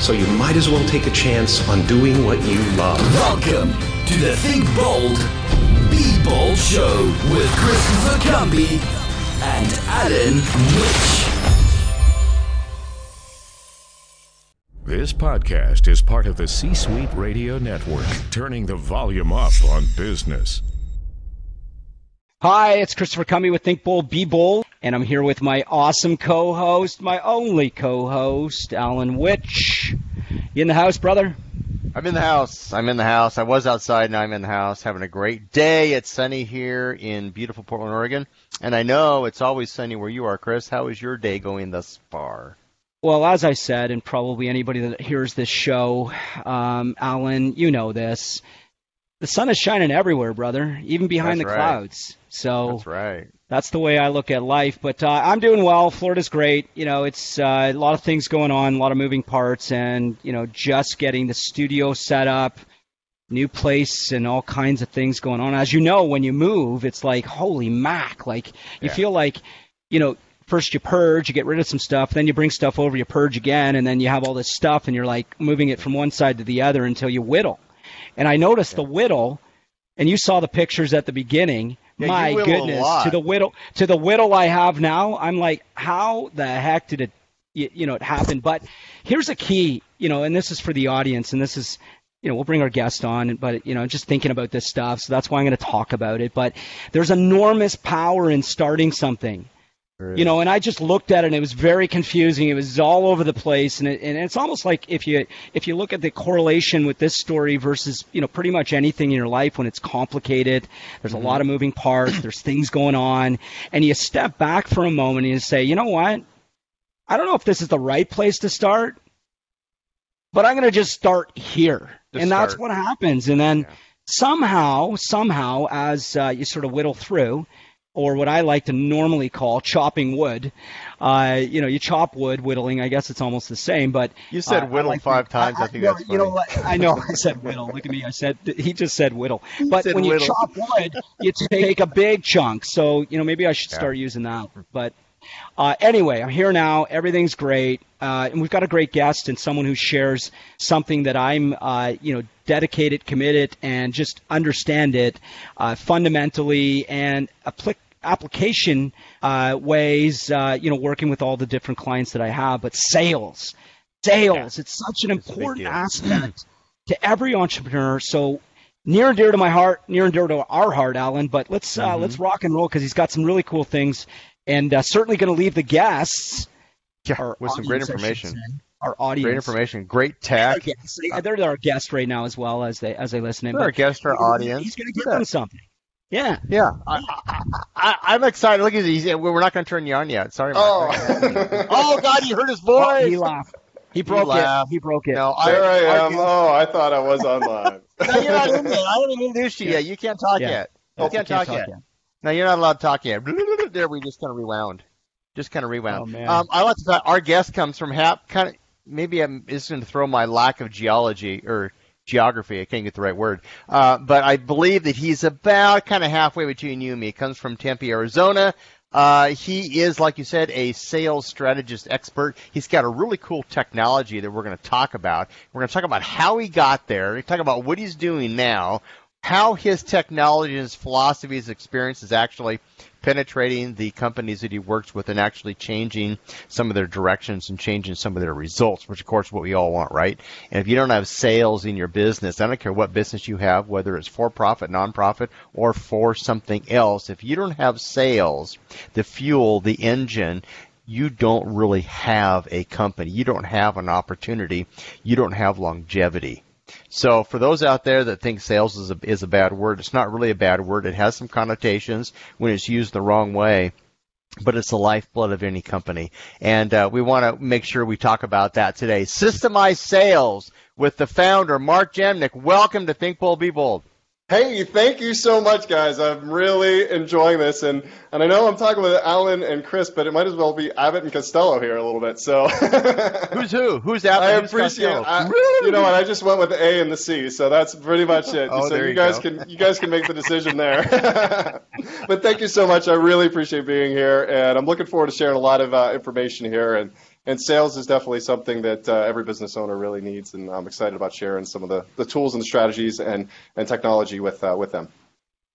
So you might as well take a chance on doing what you love. Welcome to the Think Bold, Be Bold Show with Christopher Cumby and Alan Mitch. This podcast is part of the C Suite Radio Network, turning the volume up on business. Hi, it's Christopher Cumby with Think Bold, Be Bold, and I'm here with my awesome co-host, my only co-host, Alan Mitch. You in the house, brother? I'm in the house. I'm in the house. I was outside, now I'm in the house, having a great day. It's sunny here in beautiful Portland, Oregon, and I know it's always sunny where you are, Chris. How is your day going thus far? Well, as I said, and probably anybody that hears this show, um, Alan, you know this. The sun is shining everywhere, brother, even behind That's the right. clouds. So That's right. That's the way I look at life. But uh, I'm doing well. Florida's great. You know, it's uh, a lot of things going on, a lot of moving parts, and you know, just getting the studio set up, new place, and all kinds of things going on. As you know, when you move, it's like holy mac! Like you Yeah. feel like, you know. First you purge, you get rid of some stuff, then you bring stuff over, you purge again, and then you have all this stuff, and you're like moving it from one side to the other until you whittle. And I noticed the whittle, and you saw the pictures at the beginning. Yeah, My goodness, to the whittle to the whittle I have now, I'm like, how the heck did it, you, you know, it happen? But here's a key, you know, and this is for the audience, and this is, you know, we'll bring our guest on, but you know, just thinking about this stuff, so that's why I'm going to talk about it. But there's enormous power in starting something. You know, and I just looked at it and it was very confusing. It was all over the place, and, it, and it's almost like if you if you look at the correlation with this story versus you know pretty much anything in your life when it's complicated, there's a lot of moving parts, there's things going on, and you step back for a moment and you say, you know what, I don't know if this is the right place to start, but I'm going to just start here, Just and that's what happens, and then Yeah. somehow somehow as uh, you sort of whittle through or what I like to normally call chopping wood. Uh, you know, you chop wood, whittling. I guess it's almost the same, but You said uh, whittle like five to- times. I, think no, that's You know, what? I know I said whittle. Look at me. I said he just said whittle. But said when you chop wood, you take a big chunk. So you know, maybe I should Yeah. start using that. But uh, anyway, I'm here now. Everything's great, uh, and we've got a great guest and someone who shares something that I'm, uh, you know, dedicated, committed, and just understand it uh, fundamentally and applic- application uh, ways. Uh, you know, working with all the different clients that I have, but sales, sales. It's such an It's important aspect to every entrepreneur. So near and dear to my heart, near and dear to our heart, Alan. But let's uh, Mm-hmm. let's rock and roll because he's got some really cool things, and uh, certainly going to leave the guests Yeah, our with some great audience, I should information. say, Our audience, Great information. Great Our tech. guests. They- They're our guests right now as well as they as they listen in. Our But guest, our audience. He's going to give Yeah. them something. Yeah. Yeah, I, I, I, I'm excited. Look at these. We're not going to turn you on yet. Sorry. Oh. Oh God, you heard his Oh, voice. he laughed. He broke it. laughed. He broke it. No, I, There I am. I, Oh, I thought I was on live. no, you're not in yet. I haven't introduced you yet. You can't talk Yeah. yet. You Yes, can't, I talk, yet. No, you're not allowed to talk yet. There, we just kind of rewound. Just kind of rewound. Oh, man. Um, I like to thought our guest comes from hap kind of maybe I'm just going to throw my lack of geology or geography. I can't get the right word, uh, but I believe that he's about kind of halfway between you and me. He comes from Tempe, Arizona. Uh, he is, like you said, a sales strategist expert. He's got a really cool technology that we're going to talk about. We're going to talk about how he got there. We're talk about what he's doing now, how his technology, and his philosophy, his experience is actually penetrating the companies that he works with and actually changing some of their directions and changing some of their results, which of course is what we all want, right? And if you don't have sales in your business, I don't care what business you have, whether it's for profit, nonprofit, or for something else, if you don't have sales, the fuel, the engine, you don't really have a company. You don't have an opportunity. You don't have longevity. So for those out there that think sales is a, is a bad word, it's not really a bad word. It has some connotations when it's used the wrong way but it's the lifeblood of any company. And uh, we want to make sure we talk about that today. Systemized sales with the founder, Mark Jamnik. Welcome to Think Bold, Be Bold. Hey, thank you so much, guys. I'm really enjoying this, and and I know I'm talking with Alan and Chris, but it might as well be Abbott and Costello here a little bit. So who's who? Who's Abbott? And I appreciate. I, you know what? I just went with the A and the C, so that's pretty much it. oh, so there you you guys go. can you guys can make the decision there. but thank you so much. I really appreciate being here, and I'm looking forward to sharing a lot of uh, information here and. And sales is definitely something that uh, every business owner really needs, and I'm excited about sharing some of the, the tools and the strategies and, and technology with uh, with them.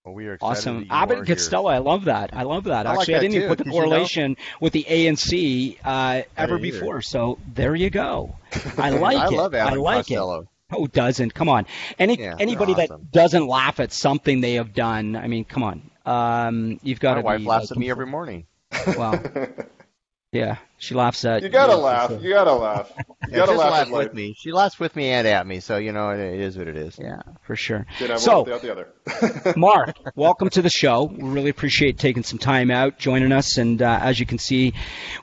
Well, we are excited Awesome. that you Abbott are and. Costello, I love that. I love that. I like Actually, I didn't even too, put the 'cause you know- correlation with the A and C uh, ever before. So there you go. I like it. I it. love Abbott I like Costello. it. Who doesn't? Come on. Any Yeah, anybody awesome. that doesn't laugh at something they have done, I mean, come on. Um, you've got My to wife be. laughs like, at me every morning. Well, yeah, she laughs at You gotta for laugh. sure. You gotta laugh. You gotta she laugh laughs at life. with me. She laughs with me and at me, so you know it, it is what it is. Yeah, for sure. Did have So- the other. Mark, welcome to the show. We really appreciate taking some time out, joining us. And uh, as you can see,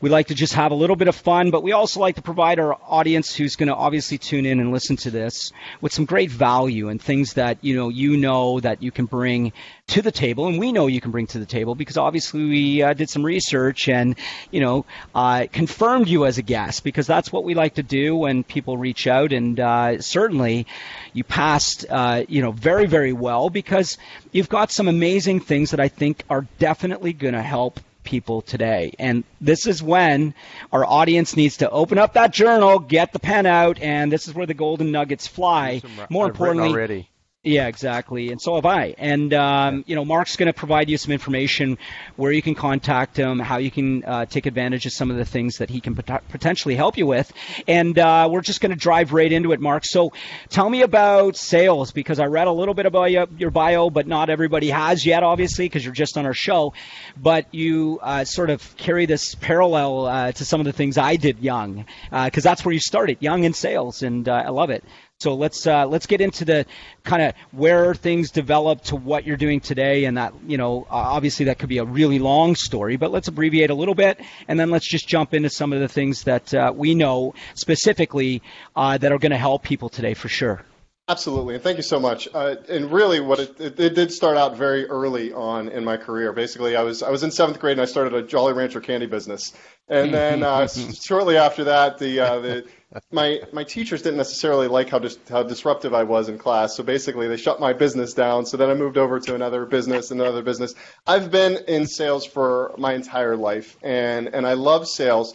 we like to just have a little bit of fun, but we also like to provide our audience who's going to obviously tune in and listen to this with some great value and things that you know you know that you can bring to the table, and we know you can bring to the table because obviously we uh, did some research and you know uh, confirmed you as a guest because that's what we like to do when people reach out, and uh, certainly you passed uh, you know very very well because you've got some amazing things that I think are definitely going to help people today. And this is when our audience needs to open up that journal, get the pen out, and this is where the golden nuggets fly. More I've importantly. Yeah, exactly. And so have I. And, um, you know, Mark's going to provide you some information where you can contact him, how you can uh, take advantage of some of the things that he can pot- potentially help you with. And uh, we're just going to drive right into it, Mark. So tell me about sales because I read a little bit about your, your bio, but not everybody has yet, obviously, because you're just on our show. But you uh, sort of carry this parallel uh, to some of the things I did young because that's where you started, young in sales. And uh, I love it. So let's uh, let's get into the kind of where things developed to what you're doing today, and that you know obviously that could be a really long story, but let's abbreviate a little bit, and then let's just jump into some of the things that uh, we know specifically uh, that are going to help people today for sure. Absolutely, and thank you so much. Uh, and really, what it, it, it did start out very early on in my career. Basically, I was I was in seventh grade and I started a Jolly Rancher candy business, and then uh, shortly after that, the uh, the my my teachers didn't necessarily like how dis- how disruptive I was in class. So basically, they shut my business down. So then I moved over to another business, another business. I've been in sales for my entire life, and and I love sales.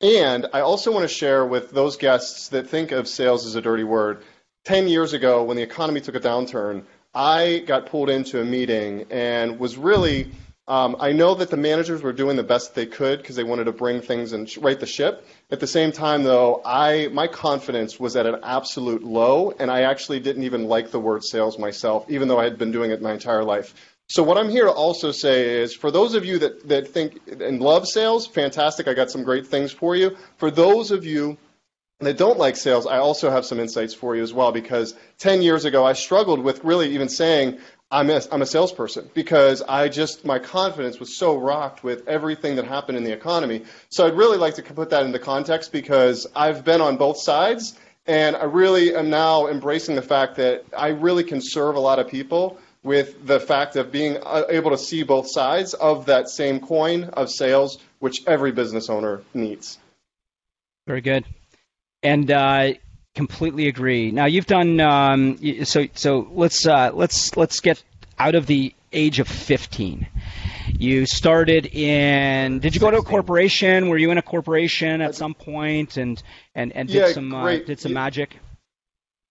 And I also want to share with those guests that think of sales as a dirty word. 10 years ago, when the economy took a downturn, I got pulled into a meeting and was really. Um, I know that the managers were doing the best they could because they wanted to bring things and right the ship. At the same time, though, I my confidence was at an absolute low, and I actually didn't even like the word sales myself, even though I had been doing it my entire life. So what I'm here to also say is, for those of you that, that think and love sales, fantastic. I got some great things for you. For those of you that don't like sales, I also have some insights for you as well because 10 years ago I struggled with really even saying I'm a, I'm a salesperson because I just, my confidence was so rocked with everything that happened in the economy. So I'd really like to put that into context because I've been on both sides and I really am now embracing the fact that I really can serve a lot of people with the fact of being uh, able to see both sides of that same coin of sales, which every business owner needs. Very good. And uh, completely agree. Now you've done um, so. So let's uh, let's let's get out of the age of 15. You started in. Did you go to a corporation? Were you in a corporation at some point and and and did Yeah, some uh, did some magic?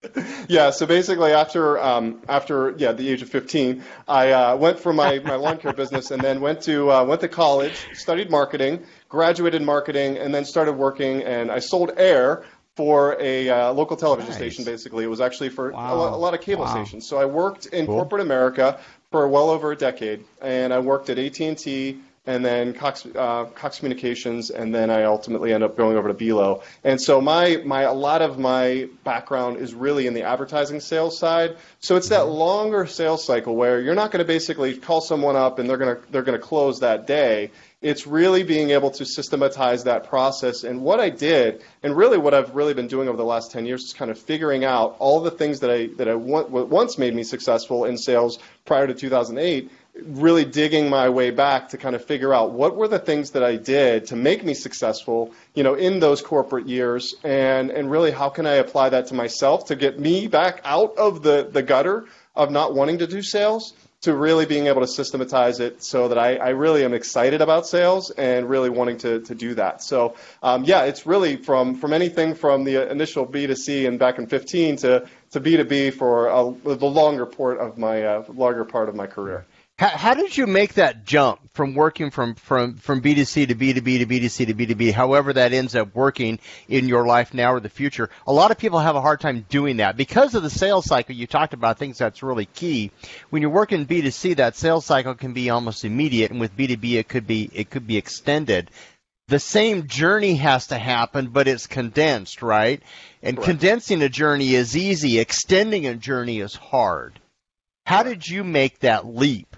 yeah, so basically after um, after yeah the age of 15, I uh, went for my, my lawn care business and then went to uh, went to college, studied marketing, graduated marketing, and then started working. And I sold air for a uh, local television Nice. station. Basically, it was actually for a, lot, a lot of cable Wow. stations. So I worked in Cool. corporate America for well over a decade, and I worked at AT&T and then Cox, uh, Cox Communications, and then I ultimately end up going over to Belo. And so my, my a lot of my background is really in the advertising sales side. So it's that longer sales cycle where you're not going to basically call someone up and they're going to they're going to close that day. It's really being able to systematize that process. And what I did, and really what I've really been doing over the last 10 years, is kind of figuring out all the things that I that I want, once made me successful in sales prior to 2008 really digging my way back to kind of figure out what were the things that I did to make me successful, you know, in those corporate years, and and really how can I apply that to myself to get me back out of the the gutter of not wanting to do sales to really being able to systematize it so that I, I really am excited about sales and really wanting to, to do that. So um, yeah, it's really from from anything from the initial B2C and back in 15 to to B2B for a, the longer part of my uh, longer part of my career. How, how did you make that jump from working from, from, from B2C to B2B to B2C to B2B, however that ends up working in your life now or the future? A lot of people have a hard time doing that because of the sales cycle. You talked about things that's really key. When you're working B2C, that sales cycle can be almost immediate, and with B2B, it could be, it could be extended. The same journey has to happen, but it's condensed, right? And Correct. condensing a journey is easy. Extending a journey is hard. How did you make that leap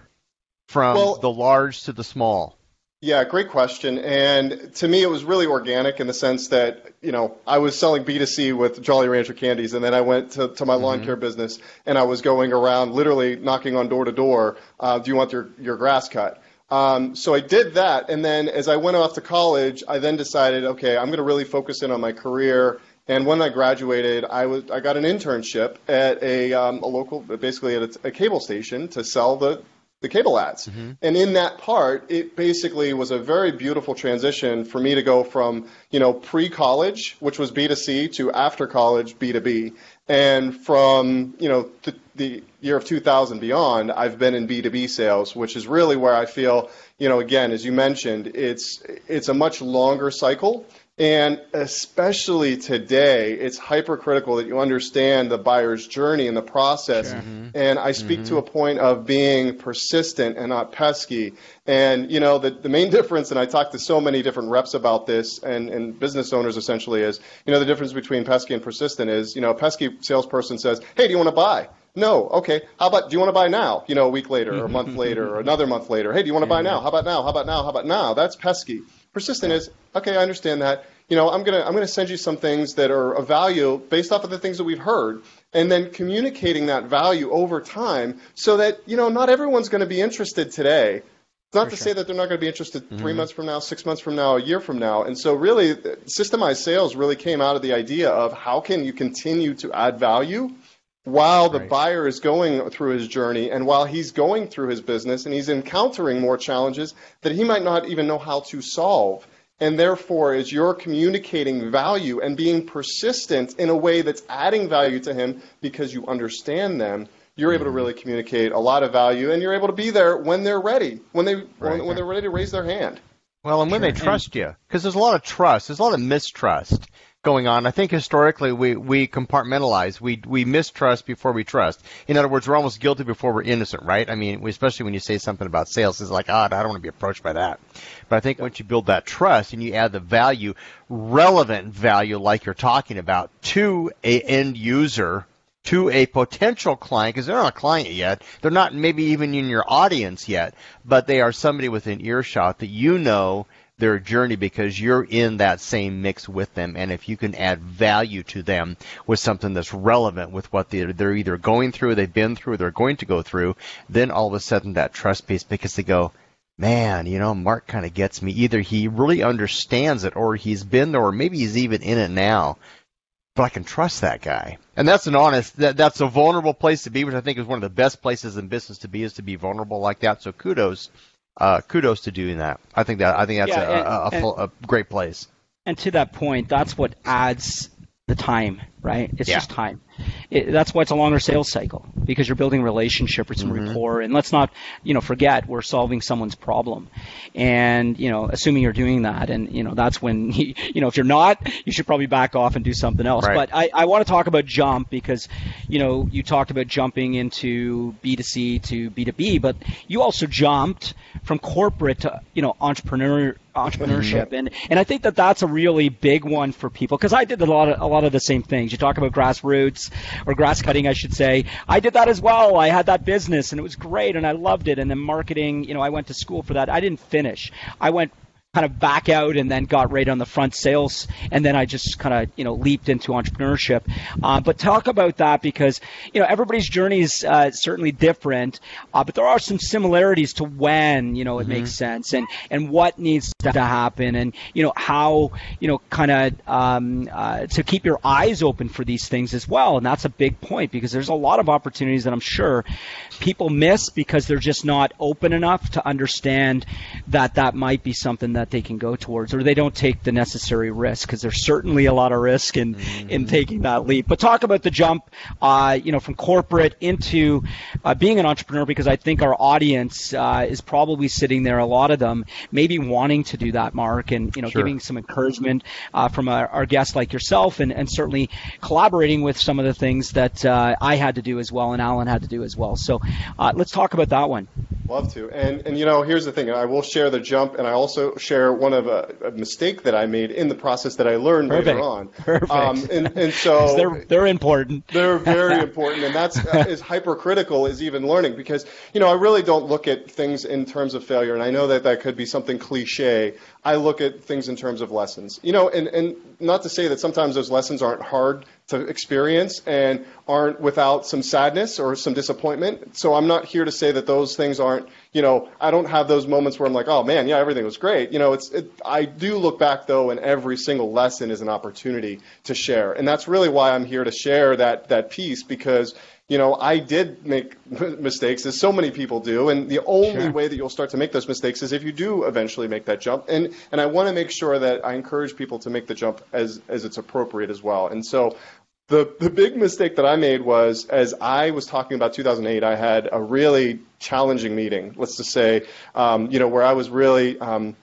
from Well- the large to the small? Yeah, great question. And to me, it was really organic in the sense that, you know, I was selling B2C with Jolly Rancher candies, and then I went to, to my lawn care business, and I was going around literally knocking on door to door. Uh, do you want your, your grass cut? Um, so I did that, and then as I went off to college, I then decided, okay, I'm going to really focus in on my career. And when I graduated, I was I got an internship at a, um, a local, basically at a, a cable station to sell the the cable ads. Mm-hmm. And in that part, it basically was a very beautiful transition for me to go from, you know, pre-college, which was B2C, to after college B2B. And from, you know, the, the year of 2000 beyond, I've been in B2B sales, which is really where I feel, you know, again, as you mentioned, it's it's a much longer cycle. And especially today, it's hypercritical that you understand the buyer's journey and the process. Mm-hmm. And I speak to mm-hmm. a point of being persistent and not pesky. And, you know, the, the main difference, and I talk to so many different reps about this and, and business owners essentially is, you know, the difference between pesky and persistent is, you know, a pesky salesperson says, hey, do you want to buy? No. Okay. How about, do you want to buy now? You know, a week later or a month later or another month later. Hey, do you want to buy now? How about now? How about now? How about now? That's pesky. Persistent is, okay, I understand that. You know, I'm going to I'm going to send you some things that are of value based off of the things that we've heard and then communicating that value over time so that, you know, not everyone's going to be interested today. It's not to say that they're not going to be interested three mm-hmm. months from now, six months from now, a year from now. And so, really, systemized sales really came out of the idea of how can you continue to add value while the buyer is going through his journey and while he's going through his business and he's encountering more challenges that he might not even know how to solve. And therefore, as you're communicating value and being persistent in a way that's adding value to him because you understand them, you're able to mm-hmm. really communicate a lot of value and you're able to be there when they're ready, when they when, when they're ready to raise their hand. Well, and when they trust you, because there's a lot of trust, there's a lot of mistrust going on. I think historically we, we compartmentalize. We we mistrust before we trust. In other words, we're almost guilty before we're innocent, right? I mean, especially when you say something about sales, it's like, oh, I don't want to be approached by that. But I think once you build that trust and you add the value, relevant value, like you're talking about, to a end user, to a potential client because they're not a client yet. They're not maybe even in your audience yet, but they are somebody within earshot that you know their journey because you're in that same mix with them. And if you can add value to them with something that's relevant with what they're, they're either going through, they've been through, they're going to go through, then all of a sudden that trust piece because they go, man, you know, Mark kind of gets me. Either he really understands it or he's been there or maybe he's even in it now but I can trust that guy. And that's an honest, that, that's a vulnerable place to be, which I think is one of the best places in business to be, is to be vulnerable like that. So kudos, uh, kudos to doing that. I think that, I think that's Yeah, a, and- a, a, full, a great place. And to that point, that's what adds the time, right? It's Yeah. just time. it, that's why it's a longer sales cycle because you're building relationship and Mm-hmm. rapport. And let's not, you know, forget we're solving someone's problem. And you know, assuming you're doing that, and you know, that's when you, you know, if you're not, you should probably back off and do something else. Right. But I, I want to talk about jump because, you know, you talked about jumping into B2C to B2B, but you also jumped from corporate to, you know, entrepreneur entrepreneurship. And and I think that that's a really big one for people because I did a lot of a lot of the same things. You talk about grassroots or grass cutting I should say. I did that as well. I had that business and it was great and I loved it. And then marketing you know I went to school for that. I didn't finish. I went kind of back out and then got right on the front sales and then I just kind of you know leaped into entrepreneurship. Uh, but talk about that because you know everybody's journey is uh, certainly different, uh, but there are some similarities to when you know it makes sense and and what needs to happen and you know how you know kind of um, uh, to keep your eyes open for these things as well. And that's a big point because there's a lot of opportunities that I'm sure people miss because they're just not open enough to understand that that might be something that they can go towards, or they don't take the necessary risk because there's certainly a lot of risk in in taking that leap. But talk about the jump, uh, you know, from corporate into uh, being an entrepreneur because I think our audience uh, is probably sitting there, a lot of them maybe wanting to do that, Mark, and you know, Sure. giving some encouragement uh, from our, our guests like yourself, and, and certainly collaborating with some of the things that uh, I had to do as well, and Alan had to do as well. So uh, let's talk about that one. Love to. And and you know, here's the thing. I will share the jump, and I also share one of a, a mistake that I made in the process that I learned Perfect. later on. Perfect. Um, and and so they're they're important. they're very important, and that's uh, as hypercritical as even learning because you know I really don't look at things in terms of failure, and I know that that could be something cliche. I look at things in terms of lessons, you know, and and not to say that sometimes those lessons aren't hard to experience and aren't without some sadness or some disappointment. So I'm not here to say that those things aren't, you know, I don't have those moments where I'm like, oh man, yeah, everything was great. You know, it's it, I do look back though, and every single lesson is an opportunity to share, and that's really why I'm here to share that that piece because you know, I did make mistakes, as so many people do, and the only Sure. way that you'll start to make those mistakes is if you do eventually make that jump. And and I want to make sure that I encourage people to make the jump as as it's appropriate as well. And so. The, the big mistake that I made was as I was talking about 2008, I had a really challenging meeting. Let's just say, um, you know, where I was really um,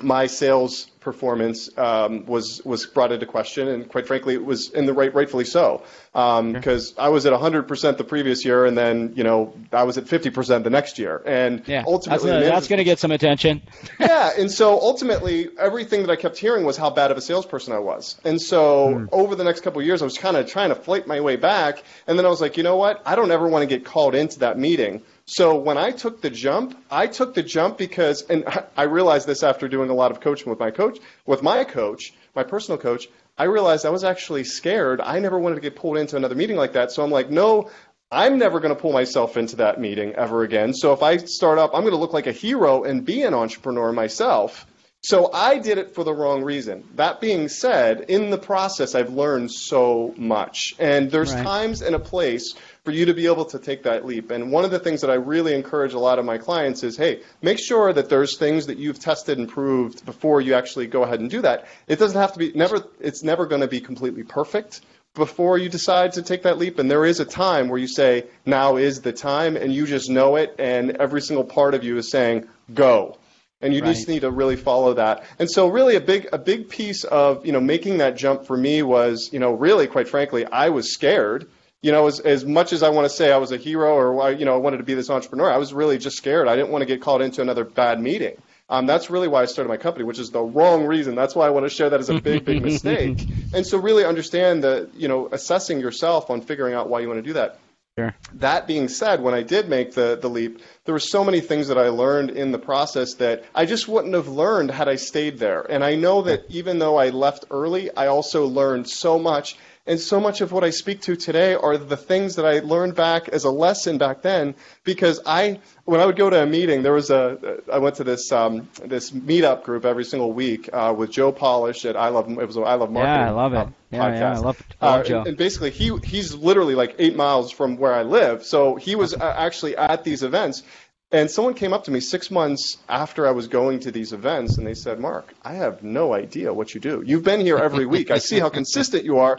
my sales performance um, was was brought into question, and quite frankly, it was in the right, rightfully so, um, because I was at 100% the previous year, and then you know I was at 50% the next year, and Yeah, that's uh, ultimately, gonna, that's going to get some attention. yeah, and so ultimately, everything that I kept hearing was how bad of a salesperson I was. And so hmm. over the next couple of years, I was kind of trying to fight my way back. And then I was like, you know what? I don't ever want to get called into that meeting. So when I took the jump, I took the jump because, and I realized this after doing a lot of coaching with my coach, with my coach, my personal coach. I realized I was actually scared. I never wanted to get pulled into another meeting like that. So I'm like, no, I'm never going to pull myself into that meeting ever again. So if I start up, I'm going to look like a hero and be an entrepreneur myself. So I did it for the wrong reason. That being said, in the process, I've learned so much. And there's Right. times and a place for you to be able to take that leap. And one of the things that I really encourage a lot of my clients is, hey, make sure that there's things that you've tested and proved before you actually go ahead and do that. It doesn't have to be never it's never going to be completely perfect before you decide to take that leap and there is a time where you say now is the time and you just know it and every single part of you is saying go and you Right. just need to really follow that. And so, really, a big a big piece of you know making that jump for me was you know really quite frankly I was scared. You know, as as much as I want to say I was a hero or I, you know I wanted to be this entrepreneur, I was really just scared. I didn't want to get called into another bad meeting. Um, that's really why I started my company, which is the wrong reason. That's why I want to share that as a big, big mistake. And so, really understand that you know assessing yourself on figuring out why you want to do that. Sure. That being said, when I did make the, the leap, there were so many things that I learned in the process that I just wouldn't have learned had I stayed there. And I know that even though I left early, I also learned so much. And so much of what I speak to today are the things that I learned back as a lesson back then. Because I, when I would go to a meeting, there was a, I went to this um, this meetup group every single week uh, with Joe Polish at I love it was I love marketing. Yeah, I love it. uh, Yeah, yeah, I love, love Uh, Joe. and, and basically, he he's literally like eight miles from where I live. So he was uh, actually at these events. And someone came up to me six months after I was going to these events, and they said, "Mark, I have no idea what you do. You've been here every week. I see how consistent you are,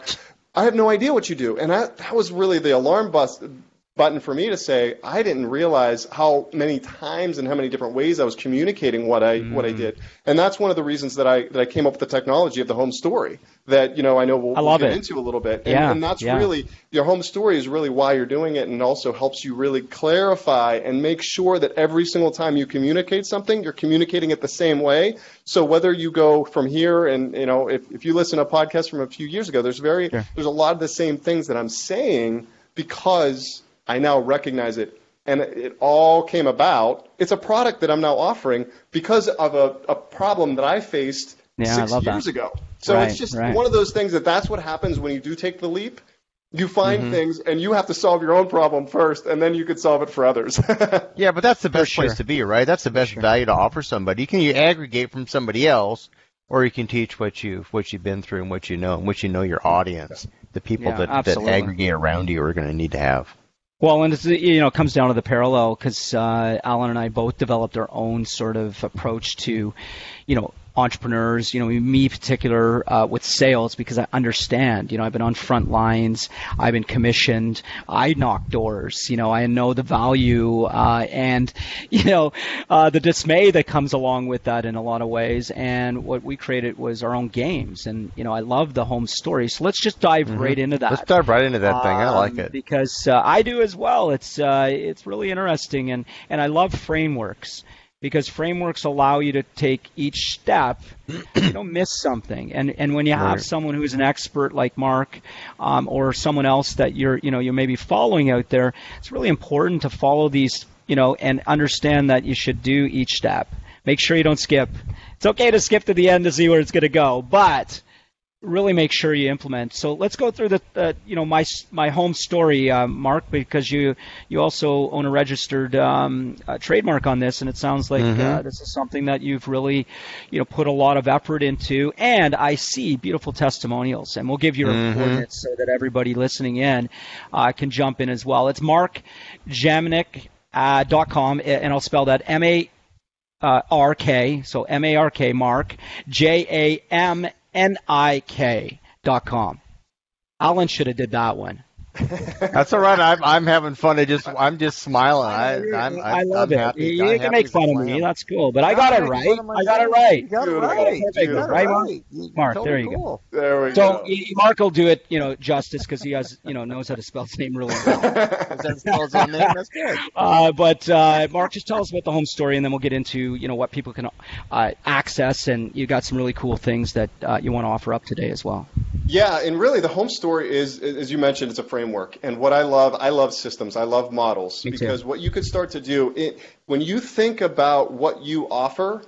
I have no idea what you do. And I, that was really the alarm bus, button for me to say I didn't realize how many times and how many different ways I was communicating what I mm. what I mm. did, and that's one of the reasons that I that I came up with the technology of the home story that you know I know we'll, I we'll get it. into a little bit, and, yeah, and that's yeah. really your home story is really why you're doing it, and also helps you really clarify and make sure that every single time you communicate something, you're communicating it the same way. So whether you go from here and you know if if you listen to a podcast from a few years ago, there's very sure. there's a lot of the same things that I'm saying because I now recognize it. And it all came about. It's a product that I'm now offering because of a, a problem that I faced yeah, six I years that. ago. So right, it's just right. one of those things that that's what happens when you do take the leap. You find mm-hmm. things and you have to solve your own problem first, and then you could solve it for others. yeah, but that's the best sure. place to be, right? That's the best sure. value to offer somebody. You can you aggregate from somebody else, or you can teach what you what you've been through and what you know and what you know your audience, the people yeah, that, that aggregate around you are going to need to have. Well, and it's, you know, it comes down to the parallel because uh, Alan and I both developed our own sort of approach to, you know, entrepreneurs, you know, me in particular uh, with sales because I understand, you know, I've been on front lines, I've been commissioned, I knock doors, you know, I know the value uh, and, you know, uh, the dismay that comes along with that in a lot of ways. And what we created was our own games. And, you know, I love the home story. So let's just dive mm-hmm. right into that. Let's dive right into that thing. I like um, it. Because uh, I do as well. It's, uh, it's really interesting. And, and I love frameworks because frameworks allow you to take each step you don't miss something. And and when you have right. someone who's an expert like mark um, or someone else that you're you know you're maybe following out there it's really important to follow these you know and understand that you should do each step. Make sure you don't skip. It's okay to skip to the end to see where it's going to go but really make sure you implement. So let's go through the, uh, you know, my my home story, uh, Mark, because you you also own a registered um, uh, trademark on this, and it sounds like mm-hmm. Uh, this is something that you've really, you know, put a lot of effort into. And I see beautiful testimonials, and we'll give you mm-hmm. coordinates so that everybody listening in uh, can jump in as well. It's Mark. Uh, dot com, and I'll spell that M A uh, R K, so M A R K, Mark, J A M N-I-K dot com. Alan should have did that one. That's all right. I'm I'm having fun. I just I'm just smiling. I I'm, i love I'm it. Happy. You, I'm can make fun of me. That's cool. But I got it right. I got it right. You got it right. Perfect. got right, right. Mark? Totally there you cool. go. there we so, go. Mark will do it, you know, justice because he has, you know, knows how to spell his name really well. that spells on name. That's good. Uh, but uh, Mark, just tell us about the home story, and then we'll get into, you know, what people can uh, access, and you got some really cool things that uh, you want to offer up today as well. Yeah, and really the home story is, as you mentioned, it's a framework. And what I love, I love systems. I love models because what you could start to do it, when you think about what you offer,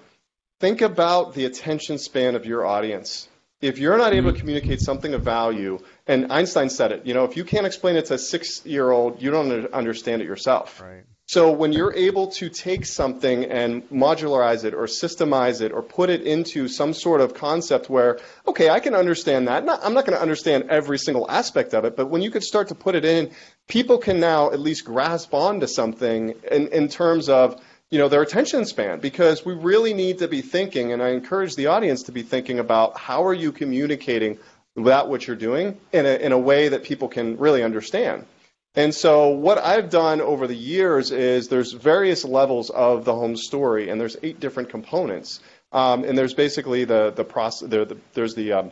think about the attention span of your audience. If you're not able to communicate something of value, and Einstein said it, you know, if you can't explain it to a six-year-old, you don't understand it yourself. Right. So when you're able to take something and modularize it or systemize it or put it into some sort of concept where, okay, I can understand that. Not, I'm not going to understand every single aspect of it, but when you could start to put it in, people can now at least grasp onto something in, in terms of you know their attention span because we really need to be thinking and i encourage the audience to be thinking about how are you communicating that what you're doing in a, in a way that people can really understand and so what I've done over the years is there's various levels of the home story, and there's eight different components. Um, and there's basically the the process. There, the, there's the um,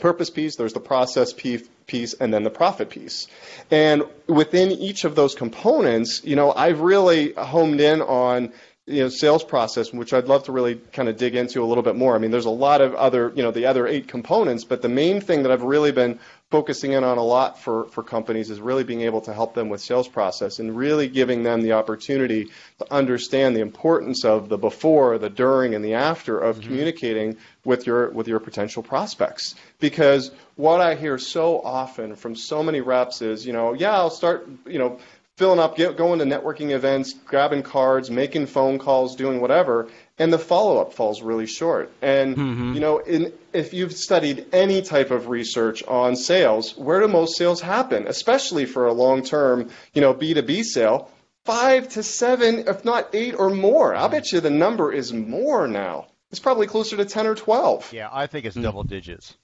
purpose piece, there's the process piece, and then the profit piece. And within each of those components, you know, I've really homed in on you know sales process, which I'd love to really kind of dig into a little bit more. I mean, there's a lot of other you know the other eight components, but the main thing that I've really been focusing in on a lot for, for companies is really being able to help them with sales process and really giving them the opportunity to understand the importance of the before, the during, and the after of mm-hmm. communicating with your with your potential prospects. Because what I hear so often from so many reps is, you know, yeah, I'll start, you know, filling up, get, going to networking events, grabbing cards, making phone calls, doing whatever, and the follow-up falls really short. And mm-hmm. you know, in, if you've studied any type of research on sales, where do most sales happen, especially for a long-term, you know, B2B sale? Five to seven, if not eight or more. I'll bet you the number is more now. It's probably closer to ten or twelve. Yeah, I think it's mm. double digits.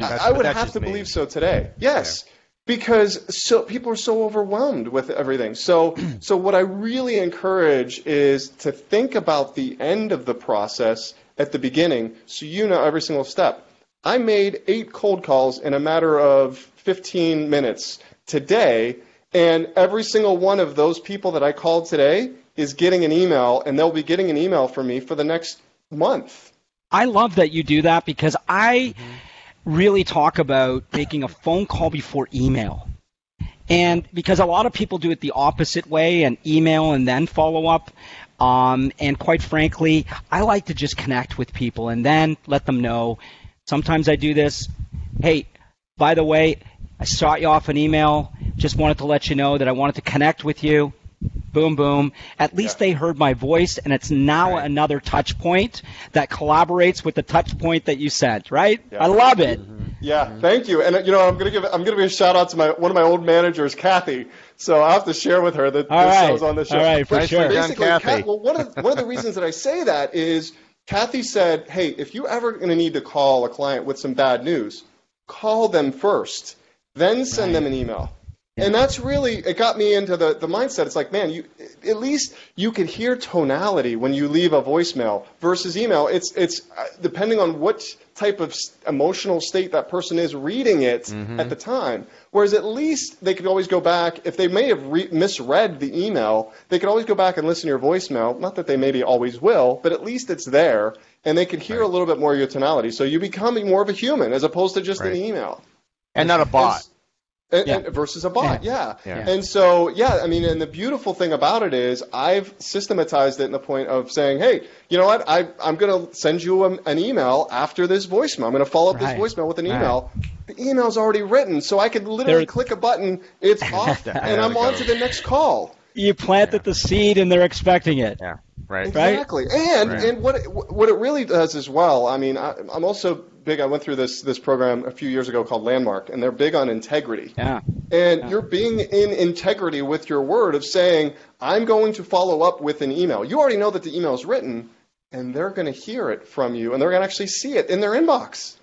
I, I would have to me. believe so today. Yes. Yeah. Because so people are so overwhelmed with everything. So so what I really encourage is to think about the end of the process at the beginning so you know every single step. I made eight cold calls in a matter of 15 minutes today, and every single one of those people that I called today is getting an email, and they'll be getting an email from me for the next month. I love that you do that because I mm-hmm. Really talk about making a phone call before email. And because a lot of people do it the opposite way and email and then follow up. Um, and quite frankly, I like to just connect with people and then let them know. Sometimes I do this. Hey, by the way, I shot you off an email. Just wanted to let you know that I wanted to connect with you boom, boom. At least yeah. they heard my voice, and it's now right. another touch point that collaborates with the touch point that you sent. Right? Yeah. I love it. Mm-hmm. Yeah, mm-hmm. thank you. And you know, I'm gonna give I'm gonna give a shout out to my one of my old managers, Kathy. So I have to share with her that All this right. was on the show. All right, for sure. Basically, Kathy. well, one of one of the reasons that I say that is Kathy said, "Hey, if you ever going to need to call a client with some bad news, call them first, then send right. them an email." And that's really it got me into the, the mindset. It's like, man, you at least you could hear tonality when you leave a voicemail versus email. It's it's uh, depending on what type of emotional state that person is reading it mm-hmm. at the time. Whereas at least they could always go back if they may have re- misread the email, they could always go back and listen to your voicemail. Not that they maybe always will, but at least it's there, and they could hear right. a little bit more of your tonality. So you become more of a human as opposed to just right. an email. And not a bot. And, yeah. and versus a bot, yeah. Yeah. yeah. And so, yeah, I mean, and the beautiful thing about it is I've systematized it in the point of saying, hey, you know what? I, I'm going to send you a, an email after this voicemail. I'm going to follow up right. this voicemail with an email. Right. The email's already written, so I could literally there, click a button, it's off, and I'm on to the next call. You planted yeah. the seed, and they're expecting it. Yeah. Right. Exactly. Right? And right. and what it, what it really does as well. I mean, I, I'm also big. I went through this this program a few years ago called Landmark, and they're big on integrity. Yeah. And yeah. you're being in integrity with your word of saying, I'm going to follow up with an email. You already know that the email is written, and they're going to hear it from you, and they're going to actually see it in their inbox.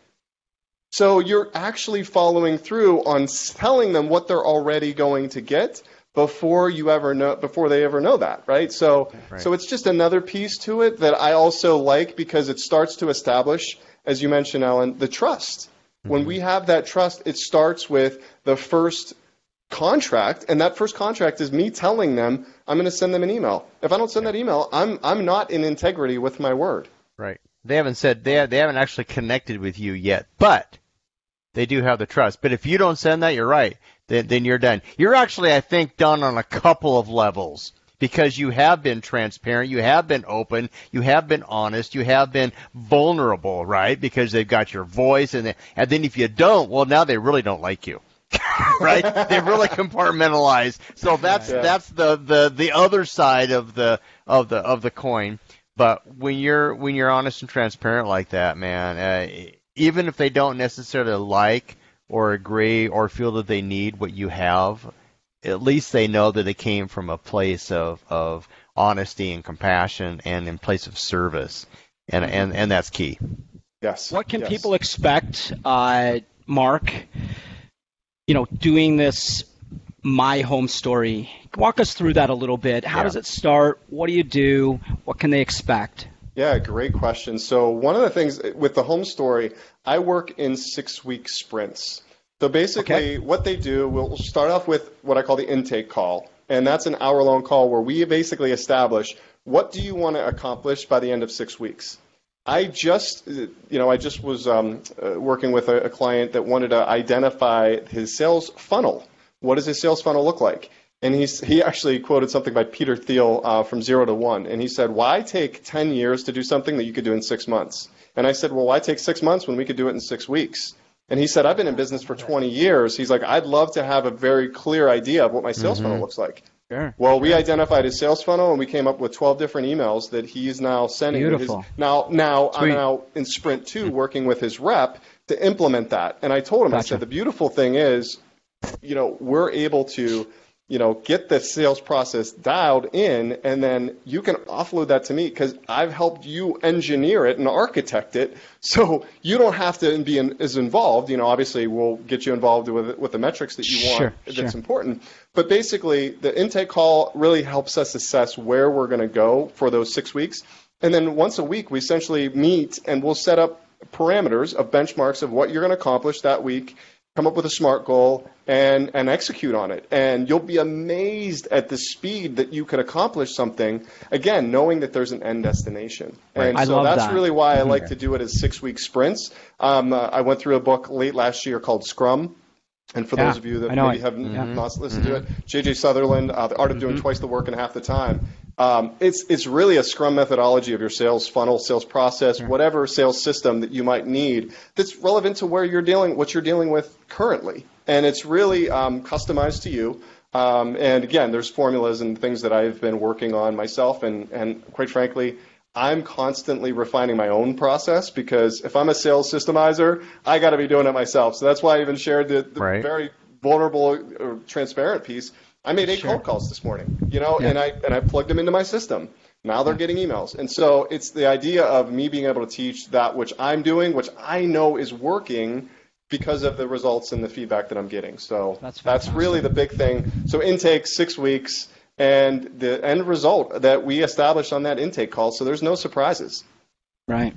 So you're actually following through on telling them what they're already going to get before you ever know before they ever know that right so right. so it's just another piece to it that i also like because it starts to establish as you mentioned, Alan, the trust. Mm-hmm. When we have that trust, it starts with the first contract, and that first contract is me telling them I'm going to send them an email. If I don't send that email, I'm I'm not in integrity with my word. Right. They haven't said they they haven't actually connected with you yet, but they do have the trust. But if you don't send that, you're right. Then then you're done. You're actually, I think, done on a couple of levels because you have been transparent, you have been open, you have been honest, you have been vulnerable, right? Because they've got your voice, and they, and then if you don't, well, now they really don't like you. right? They really compartmentalize. So that's yeah. that's the, the the other side of the of the of the coin. But when you're when you're honest and transparent like that, man, uh, even if they don't necessarily like or agree or feel that they need what you have, at least they know that it came from a place of, of honesty and compassion and in place of service. And, mm-hmm. and, and that's key. Yes. What can yes. people expect, uh, Mark, you know, doing this my home story? Walk us through that a little bit. How yeah. does it start? What do you do? What can they expect? Yeah, great question. So, one of the things with the home story, I work in six week sprints. So basically, okay. what they do, we'll start off with what I call the intake call, and that's an hour-long call where we basically establish what do you want to accomplish by the end of six weeks. I just, you know, I just was um, uh, working with a, a client that wanted to identify his sales funnel. What does his sales funnel look like? And he's, he actually quoted something by Peter Thiel uh, from Zero to One. And he said, Why take 10 years to do something that you could do in six months? And I said, Well, why take six months when we could do it in six weeks? And he said, I've been in business for 20 years. He's like, I'd love to have a very clear idea of what my sales mm-hmm. funnel looks like. Sure. Well, we identified his sales funnel and we came up with 12 different emails that he's now sending. Beautiful. His, now, now Sweet. I'm now in Sprint 2 working with his rep to implement that. And I told him, gotcha. I said, the beautiful thing is, you know, we're able to you know, get the sales process dialed in, and then you can offload that to me because I've helped you engineer it and architect it, so you don't have to be in, as involved. You know, obviously we'll get you involved with with the metrics that you want Sure, that's sure. important. But basically, the intake call really helps us assess where we're going to go for those six weeks, and then once a week we essentially meet and we'll set up parameters of benchmarks of what you're going to accomplish that week come up with a smart goal and and execute on it and you'll be amazed at the speed that you can accomplish something again knowing that there's an end destination Right. and I so that's that. really why i Mhm. like to do it as six week sprints um, uh, i went through a book late last year called scrum and for Yeah, those of you that maybe it. haven't Yeah. not listened to it, J.J. Sutherland, uh, The Art of Doing Twice the Work in Half the Time. Um, it's it's really a Scrum methodology of your sales funnel, sales process, whatever sales system that you might need that's relevant to where you're dealing, what you're dealing with currently, and it's really um, customized to you. Um, and again, there's formulas and things that I've been working on myself, and and quite frankly. I'm constantly refining my own process because if I'm a sales systemizer, I got to be doing it myself. So that's why I even shared the, the Right. very vulnerable or transparent piece. I made eight cold calls this morning, you know, Yeah. and I and I plugged them into my system. Now they're getting emails, and so it's the idea of me being able to teach that which I'm doing, which I know is working because of the results and the feedback that I'm getting. So That's that's really the big thing. So intake six weeks, and the end result that we established on that intake call. So there's no surprises. Right.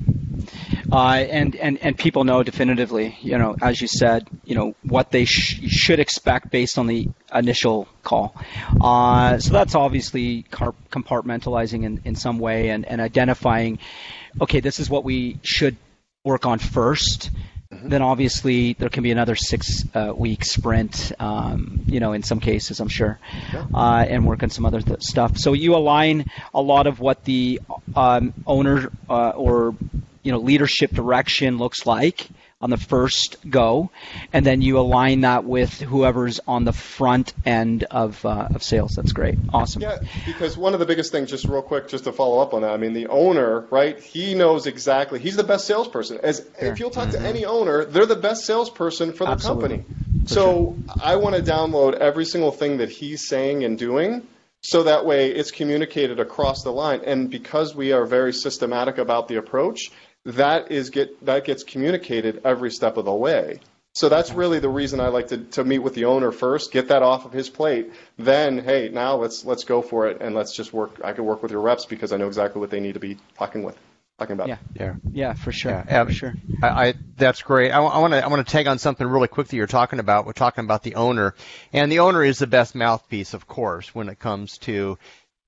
Uh, and, and, and people know definitively, you know, as you said, you know, what they sh- should expect based on the initial call. Uh, so that's obviously car- compartmentalizing in, in some way and, and identifying, okay, this is what we should work on 1st Then obviously there can be another six uh, week sprint, um, you know, in some cases, I'm sure, uh, and work on some other th- stuff. So you align a lot of what the um, owner uh, or you know leadership direction looks like on the first go, and then you align that with whoever's on the front end of uh, of sales. That's great, awesome. Yeah, because one of the biggest things, just real quick, just to follow up on that, I mean, the owner, right? He knows exactly. He's the best salesperson. As if you'll talk to any owner, they're the best salesperson for their Absolutely. company. So I want to download every single thing that he's saying and doing. So that way it's communicated across the line, and because we are very systematic about the approach, that is get that gets communicated every step of the way. So that's really the reason I like to, to meet with the owner first, get that off of his plate. Then, hey, now let's let's go for it, and let's just work. I can work with your reps because I know exactly what they need to be talking with, talking about. Yeah. Yeah. Yeah, for sure. Yeah, for um, sure. I, I that's great. I want to I want to tag on something really quick that you're talking about. We're talking about the owner, and the owner is the best mouthpiece, of course, when it comes to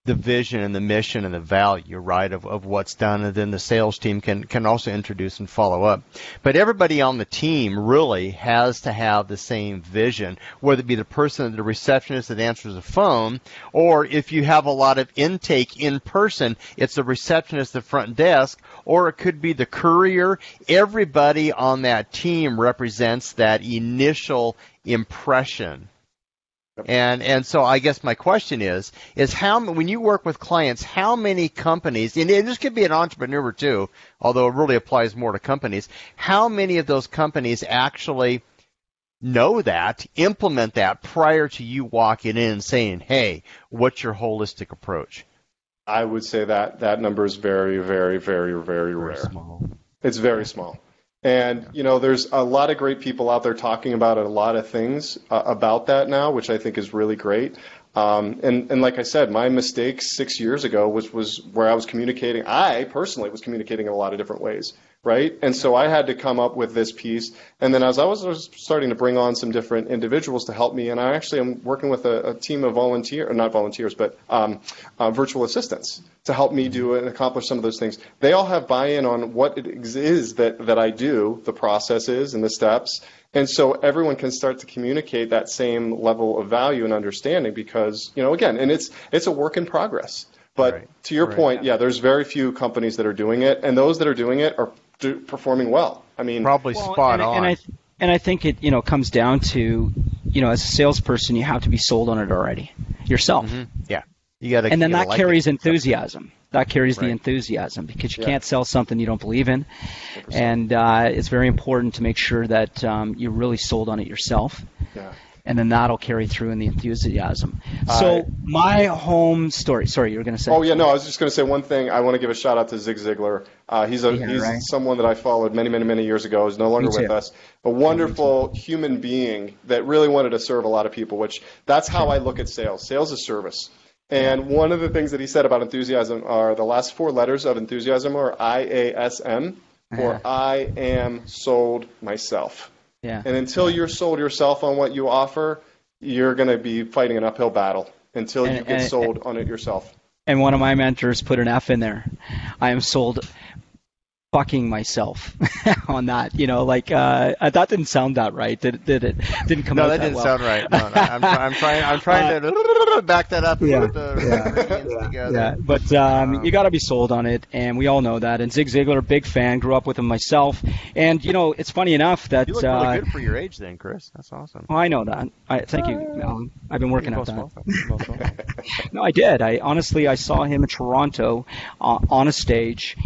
the vision and the mission and the value, right, of, of what's done, and then the sales team can can also introduce and follow up. But everybody on the team really has to have the same vision, whether it be the person, the receptionist that answers the phone, or if you have a lot of intake in person, it's the receptionist at the front desk, or it could be the courier. Everybody on that team represents that initial impression. And and so I guess my question is is how when you work with clients, how many companies and this could be an entrepreneur too, although it really applies more to companies. How many of those companies actually know that, implement that prior to you walking in and saying, "Hey, what's your holistic approach?" I would say that that number is very, very, very, very rare. small. It's very small. And you know, there's a lot of great people out there talking about a lot of things uh, about that now, which I think is really great. Um, and and like I said, my mistake six years ago was was where I was communicating. I personally was communicating in a lot of different ways, right? And so I had to come up with this piece. And then as I was, starting to bring on some different individuals to help me, and I actually am working with a, a team of volunteer, or not volunteers, but um, uh, virtual assistants to help me do and accomplish some of those things. They all have buy-in on what it is that that I do, the processes and the steps. And so everyone can start to communicate that same level of value and understanding because, you know, again, and it's it's a work in progress. But Right. to your Right. point, yeah, there's very few companies that are doing it, and those that are doing it are do, performing well. I mean, Probably Well, spot and, on. And I and I think it you know comes down to you know as a salesperson you have to be sold on it already yourself, yeah. You got to and then that like carries it. enthusiasm. That carries the enthusiasm because you Yeah. can't sell something you don't believe in, and uh, it's very important to make sure that um, you're really sold on it yourself. yeah. And then that'll carry through in the enthusiasm. So uh, my home story. Sorry, you were going to say. Oh yeah, no, I was just going to say one thing. I want to give a shout out to Zig Ziglar. Uh, he's a yeah, he's right. someone that I followed many many many years ago. He's no longer with us. A wonderful human being that really wanted to serve a lot of people. Which that's how I look at sales. Sales is service. And one of the things that he said about enthusiasm are the last four letters of enthusiasm are I A S M, or I am sold myself. Yeah. And until you're sold yourself on what you offer, you're going to be fighting an uphill battle until and, you get and, sold and, on it yourself. And one of my mentors put an F in there. I am sold fucking myself on that. You know, like uh, that didn't sound that right. Did, did it? Didn't come no, out that, No, that didn't well. sound right. No, no. I'm, I'm trying. I'm trying uh, to back that up. Yeah, yeah, yeah, yeah, But um, um, you got to be sold on it, and we all know that. And Zig Ziglar, big fan, grew up with him myself. And you know, it's funny enough that you look uh, good for your age, then, Chris. That's awesome. Well, I know that. I thank you. Alan. I've been working at that. no, I did. I honestly, I saw him in Toronto uh, on a stage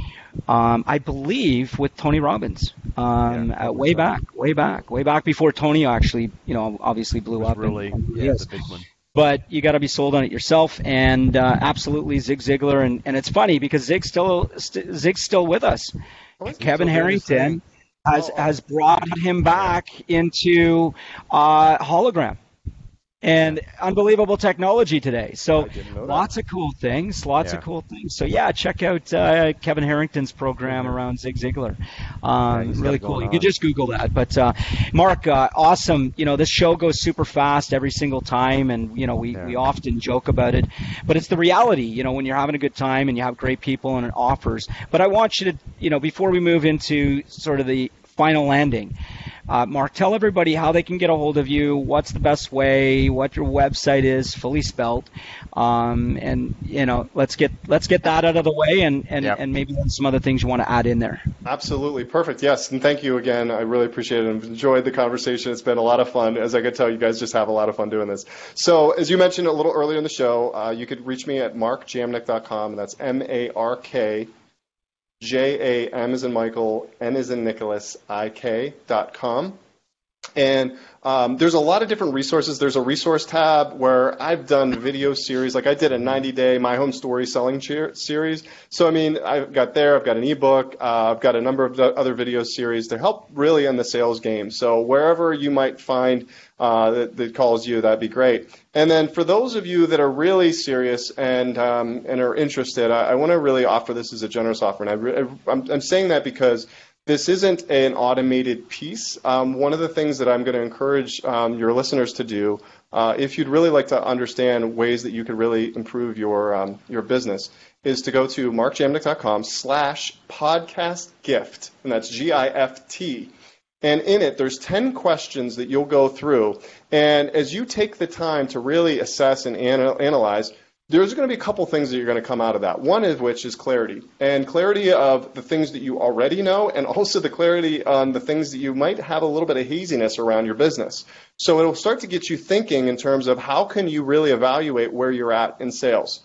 um, I believe with Tony Robbins, um, yeah, uh, way back, way back, way back before Tony actually, you know, obviously blew up. Really, and, yeah, yes. big one. But you got to be sold on it yourself, and uh, absolutely Zig Ziglar, and, and it's funny because Zig's still st- Zig's still with us. Oh, Kevin Harrington has oh. has brought him back into uh, hologram and unbelievable technology today. So lots of cool things, lots yeah. of cool things. So yeah, check out uh, Kevin Harrington's program mm-hmm. around Zig Ziglar. Um, yeah, really cool. You can just Google that. But uh, Mark, uh, awesome. You know this show goes super fast every single time, and you know we yeah. we often joke about it, but it's the reality. You know when you're having a good time and you have great people and it offers. But I want you to you know before we move into sort of the final landing. Uh, Mark, tell everybody how they can get a hold of you, what's the best way, what your website is, fully spelled, um, and you know, let's get let's get that out of the way, and and, yep. and maybe some other things you want to add in there. Absolutely, perfect. Yes, and thank you again. I really appreciate it. I've enjoyed the conversation. It's been a lot of fun. As I could tell, you guys just have a lot of fun doing this. So, as you mentioned a little earlier in the show, uh, you could reach me at markjamnik.com. That's M A R K J A M is in Michael, N is in Nicholas, I K dot com. And um, there's a lot of different resources. There's a resource tab where I've done video series, like I did a 90 day My Home Story selling cheer- series. So, I mean, I've got there, I've got an ebook, uh, I've got a number of other video series to help really in the sales game. So, wherever you might find uh, that, that, calls you, that'd be great. And then for those of you that are really serious and um, and are interested, I, I want to really offer this as a generous offer. And I re- I'm, I'm saying that because this isn't an automated piece. Um, one of the things that I'm going to encourage um, your listeners to do, uh, if you'd really like to understand ways that you could really improve your um, your business, is to go to markjamnik.com slash and that's G-I-F-T. And in it, there's 10 questions that you'll go through. And as you take the time to really assess and analyze, there's going to be a couple things that you're going to come out of that. One of which is clarity, and clarity of the things that you already know, and also the clarity on the things that you might have a little bit of haziness around your business. So it'll start to get you thinking in terms of how can you really evaluate where you're at in sales.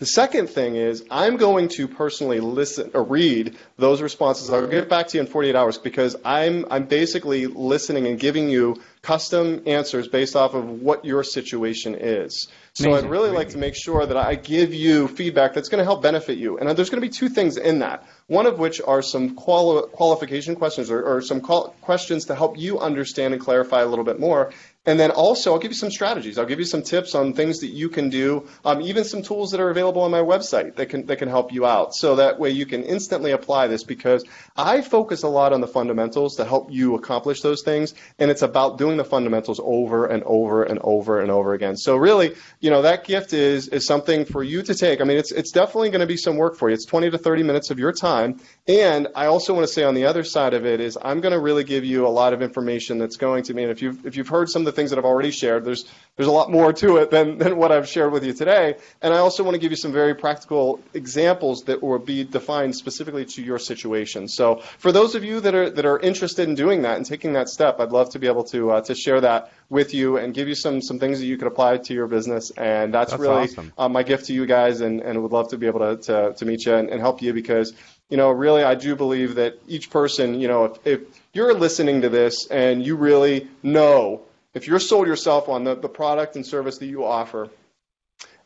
The second thing is I'm going to personally listen or read those responses. I'll get back to you in 48 hours because I'm I'm basically listening and giving you custom answers based off of what your situation is. So Amazing. I'd really Amazing. like to make sure that I give you feedback that's going to help benefit you. And there's going to be two things in that. One of which are some quali- qualification questions or, or some qual- questions to help you understand and clarify a little bit more. And then also, I'll give you some strategies. I'll give you some tips on things that you can do, um, even some tools that are available on my website that can that can help you out. So that way you can instantly apply this because I focus a lot on the fundamentals to help you accomplish those things, and it's about doing the fundamentals over and over and over and over again. So really, you know, that gift is is something for you to take. I mean, it's it's definitely going to be some work for you. It's 20 to 30 minutes of your time, and I also want to say on the other side of it is I'm going to really give you a lot of information that's going to mean if you've if you've heard some of the things that I've already shared. There's there's a lot more to it than, than what I've shared with you today. And I also want to give you some very practical examples that will be defined specifically to your situation. So for those of you that are that are interested in doing that and taking that step, I'd love to be able to uh, to share that with you and give you some some things that you could apply to your business. And that's, that's really awesome. uh, my gift to you guys. And, and would love to be able to, to, to meet you and, and help you because you know, really, I do believe that each person, you know, if, if you're listening to this and you really know if you're sold yourself on the, the product and service that you offer,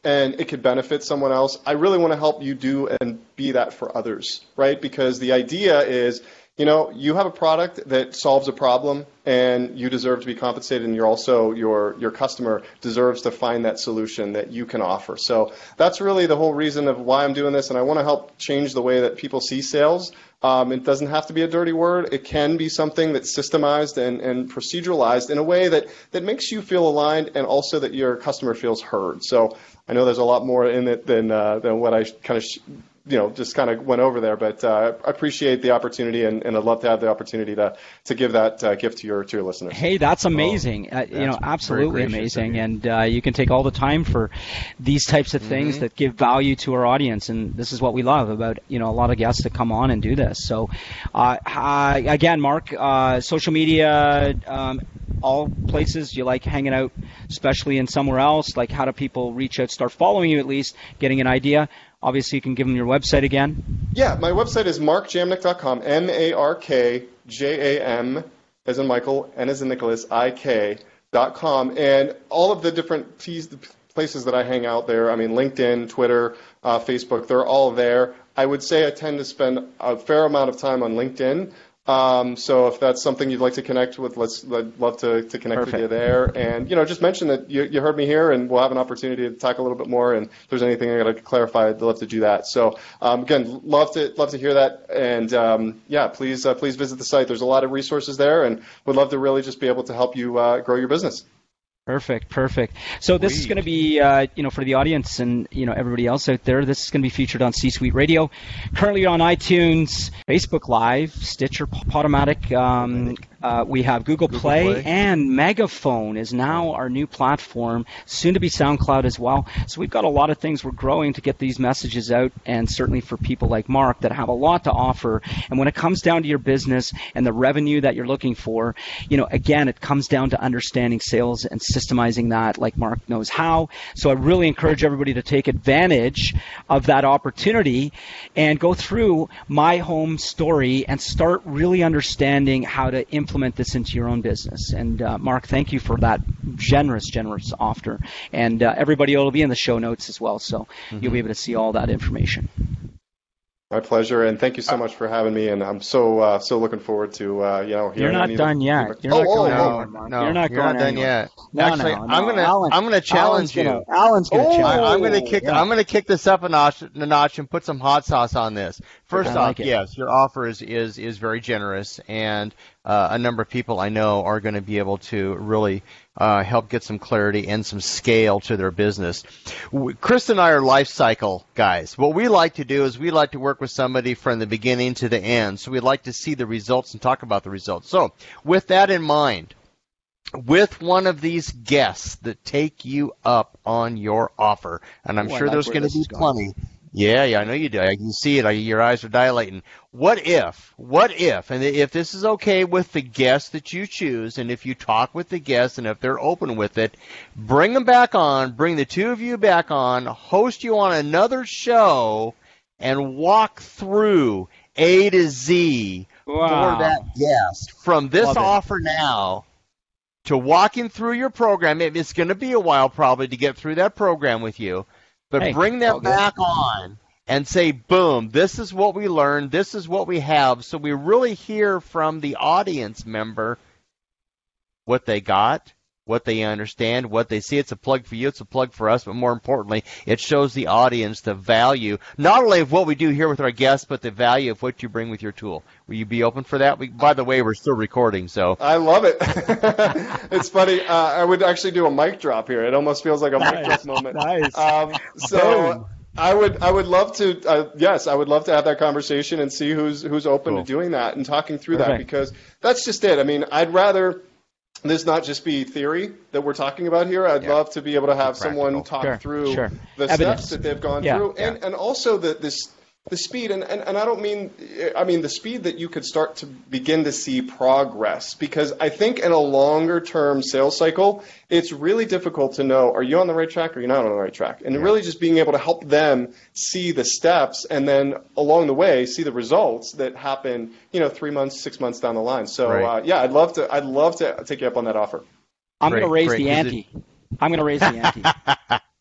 and it could benefit someone else, I really want to help you do and be that for others, right? Because the idea is you know, you have a product that solves a problem and you deserve to be compensated and you're also your your customer deserves to find that solution that you can offer. So that's really the whole reason of why I'm doing this and I want to help change the way that people see sales. Um, it doesn't have to be a dirty word. It can be something that's systemized and, and proceduralized in a way that, that makes you feel aligned and also that your customer feels heard. So I know there's a lot more in it than, uh, than what I kind of sh- you know, just kind of went over there. But uh, I appreciate the opportunity, and, and I'd love to have the opportunity to to give that uh, gift to your to your listeners. Hey, that's amazing. Oh, uh, you know, absolutely amazing. And uh, you can take all the time for these types of things mm-hmm. that give value to our audience, and this is what we love about you know a lot of guests that come on and do this. So, uh, again, Mark, uh, social media. Um, all places you like hanging out, especially in somewhere else? Like, how do people reach out, start following you at least, getting an idea? Obviously, you can give them your website again. Yeah, my website is markjamnik.com, M A R K J A M, as in Michael, and as in Nicholas, I K. Dot com, and all of the different places that I hang out there, I mean, LinkedIn, Twitter, uh, Facebook, they're all there. I would say I tend to spend a fair amount of time on LinkedIn. Um, so if that's something you'd like to connect with, let's I'd love to, to connect Perfect. with you there. And you know, just mention that you, you heard me here, and we'll have an opportunity to talk a little bit more. And if there's anything I got to clarify, I'd love to do that. So um, again, love to love to hear that. And um, yeah, please uh, please visit the site. There's a lot of resources there, and would love to really just be able to help you uh, grow your business. Perfect, perfect. So this is going to be, uh, you know, for the audience and you know everybody else out there. This is going to be featured on C-Suite Radio, currently on iTunes, Facebook Live, Stitcher, Podomatic, um, uh, we have Google, Google Play, Play, and Megaphone is now our new platform, soon to be SoundCloud as well. So we've got a lot of things we're growing to get these messages out, and certainly for people like Mark that have a lot to offer. And when it comes down to your business and the revenue that you're looking for, you know, again, it comes down to understanding sales and systemizing that, like Mark knows how. So I really encourage everybody to take advantage of that opportunity and go through my home story and start really understanding how to implement this into your own business. And uh, Mark, thank you for that generous, generous offer. And uh, everybody will be in the show notes as well, so mm-hmm. you'll be able to see all that information. My pleasure, and thank you so much for having me. And I'm so uh, so looking forward to uh, you know. You're not done yet. You're oh, not oh, going oh, no, no, You're not, you're not done yet. No, Actually, no, I'm gonna Alan, I'm gonna challenge Alan's you. Gonna, Alan's gonna oh, challenge. I, am gonna kick yeah. I'm gonna kick this up a notch, a notch and put some hot sauce on this. First off, yes, your offer is is is very generous, and uh, a number of people I know are going to be able to really uh, help get some clarity and some scale to their business. Chris and I are life cycle guys. What we like to do is we like to work with somebody from the beginning to the end. So we like to see the results and talk about the results. So with that in mind, with one of these guests that take you up on your offer, and I'm Ooh, sure there's going to be plenty. Yeah, yeah, I know you do. I can see it. Your eyes are dilating. What if, what if, and if this is okay with the guest that you choose, and if you talk with the guest, and if they're open with it, bring them back on, bring the two of you back on, host you on another show, and walk through A to Z wow. for that guest. From this Love offer it. now to walking through your program, it's going to be a while probably to get through that program with you but hey, bring them back on and say, boom, this is what we learned, this is what we have. So we really hear from the audience member what they got, what they understand, what they see. It's a plug for you, it's a plug for us, but more importantly, it shows the audience the value, not only of what we do here with our guests, but the value of what you bring with your tool. Will you be open for that? We, by the way, we're still recording, so. I love it. it's funny. Uh, I would actually do a mic drop here. It almost feels like a nice. mic drop moment. Nice. Um, so. I would I would love to uh, yes I would love to have that conversation and see who's who's open cool. to doing that and talking through Perfect. that because that's just it. I mean I'd rather this not just be theory that we're talking about here. I'd yeah. love to be able to have someone talk sure. through sure. the Evidence. steps that they've gone yeah. through, and and also the this the speed and, and, and I don't mean I mean the speed that you could start to begin to see progress because I think in a longer term sales cycle it's really difficult to know are you on the right track or you're not on the right track and yeah. really just being able to help them see the steps and then along the way see the results that happen you know three months six months down the line so right. uh, yeah I'd love to I'd love to take you up on that offer I'm going to raise great. the Is it- ante. I'm going to raise the ante.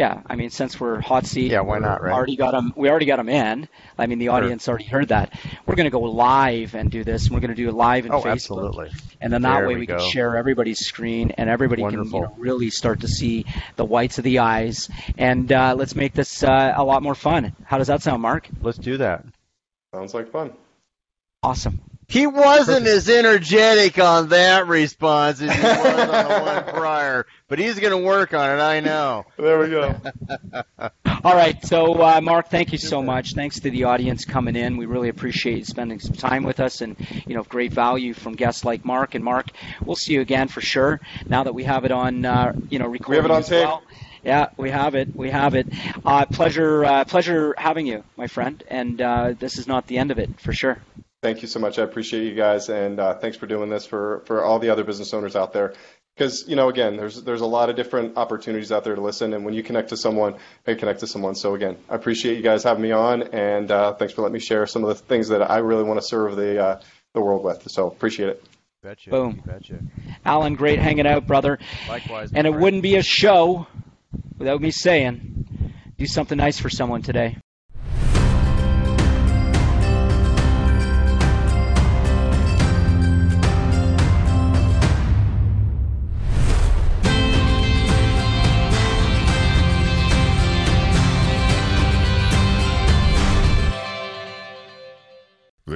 yeah, I mean, since we're hot seat, Yeah, why not, we're right? Already got them. We already got them in. I mean, the audience already heard that. We're going to go live and do this. and We're going to do it live in Oh, Facebook, absolutely. and then that There way we we go. can share everybody's screen, and everybody can you know, really start to see the whites of the eyes. And uh, let's make this uh, a lot more fun. How does that sound, Mark? Let's do that. Sounds like fun. Awesome. He wasn't as energetic on that response as he was on the one prior, but he's going to work on it. I know. There we go. All right. So, uh, Mark, thank you so much. Thanks to the audience coming in. We really appreciate you spending some time with us and, you know, great value from guests like Mark. And Mark, we'll see you again for sure now that we have it on, uh, you know, recording We have it on tape. well. Yeah, we have it. We have it. Uh, pleasure, uh, pleasure having you, my friend. And uh, this is not the end of it, for sure. Thank you so much. I appreciate you guys, and uh, thanks for doing this for for all the other business owners out there. Because you know, again, there's there's a lot of different opportunities out there to listen, and when you connect to someone, they connect to someone. So again, I appreciate you guys having me on, and uh, thanks for letting me share some of the things that I really want to serve the uh, the world with. So appreciate it. Betcha. Boom. You betcha. Alan, great hanging out, brother. Likewise. And it friend. wouldn't be a show without me saying, do something nice for someone today.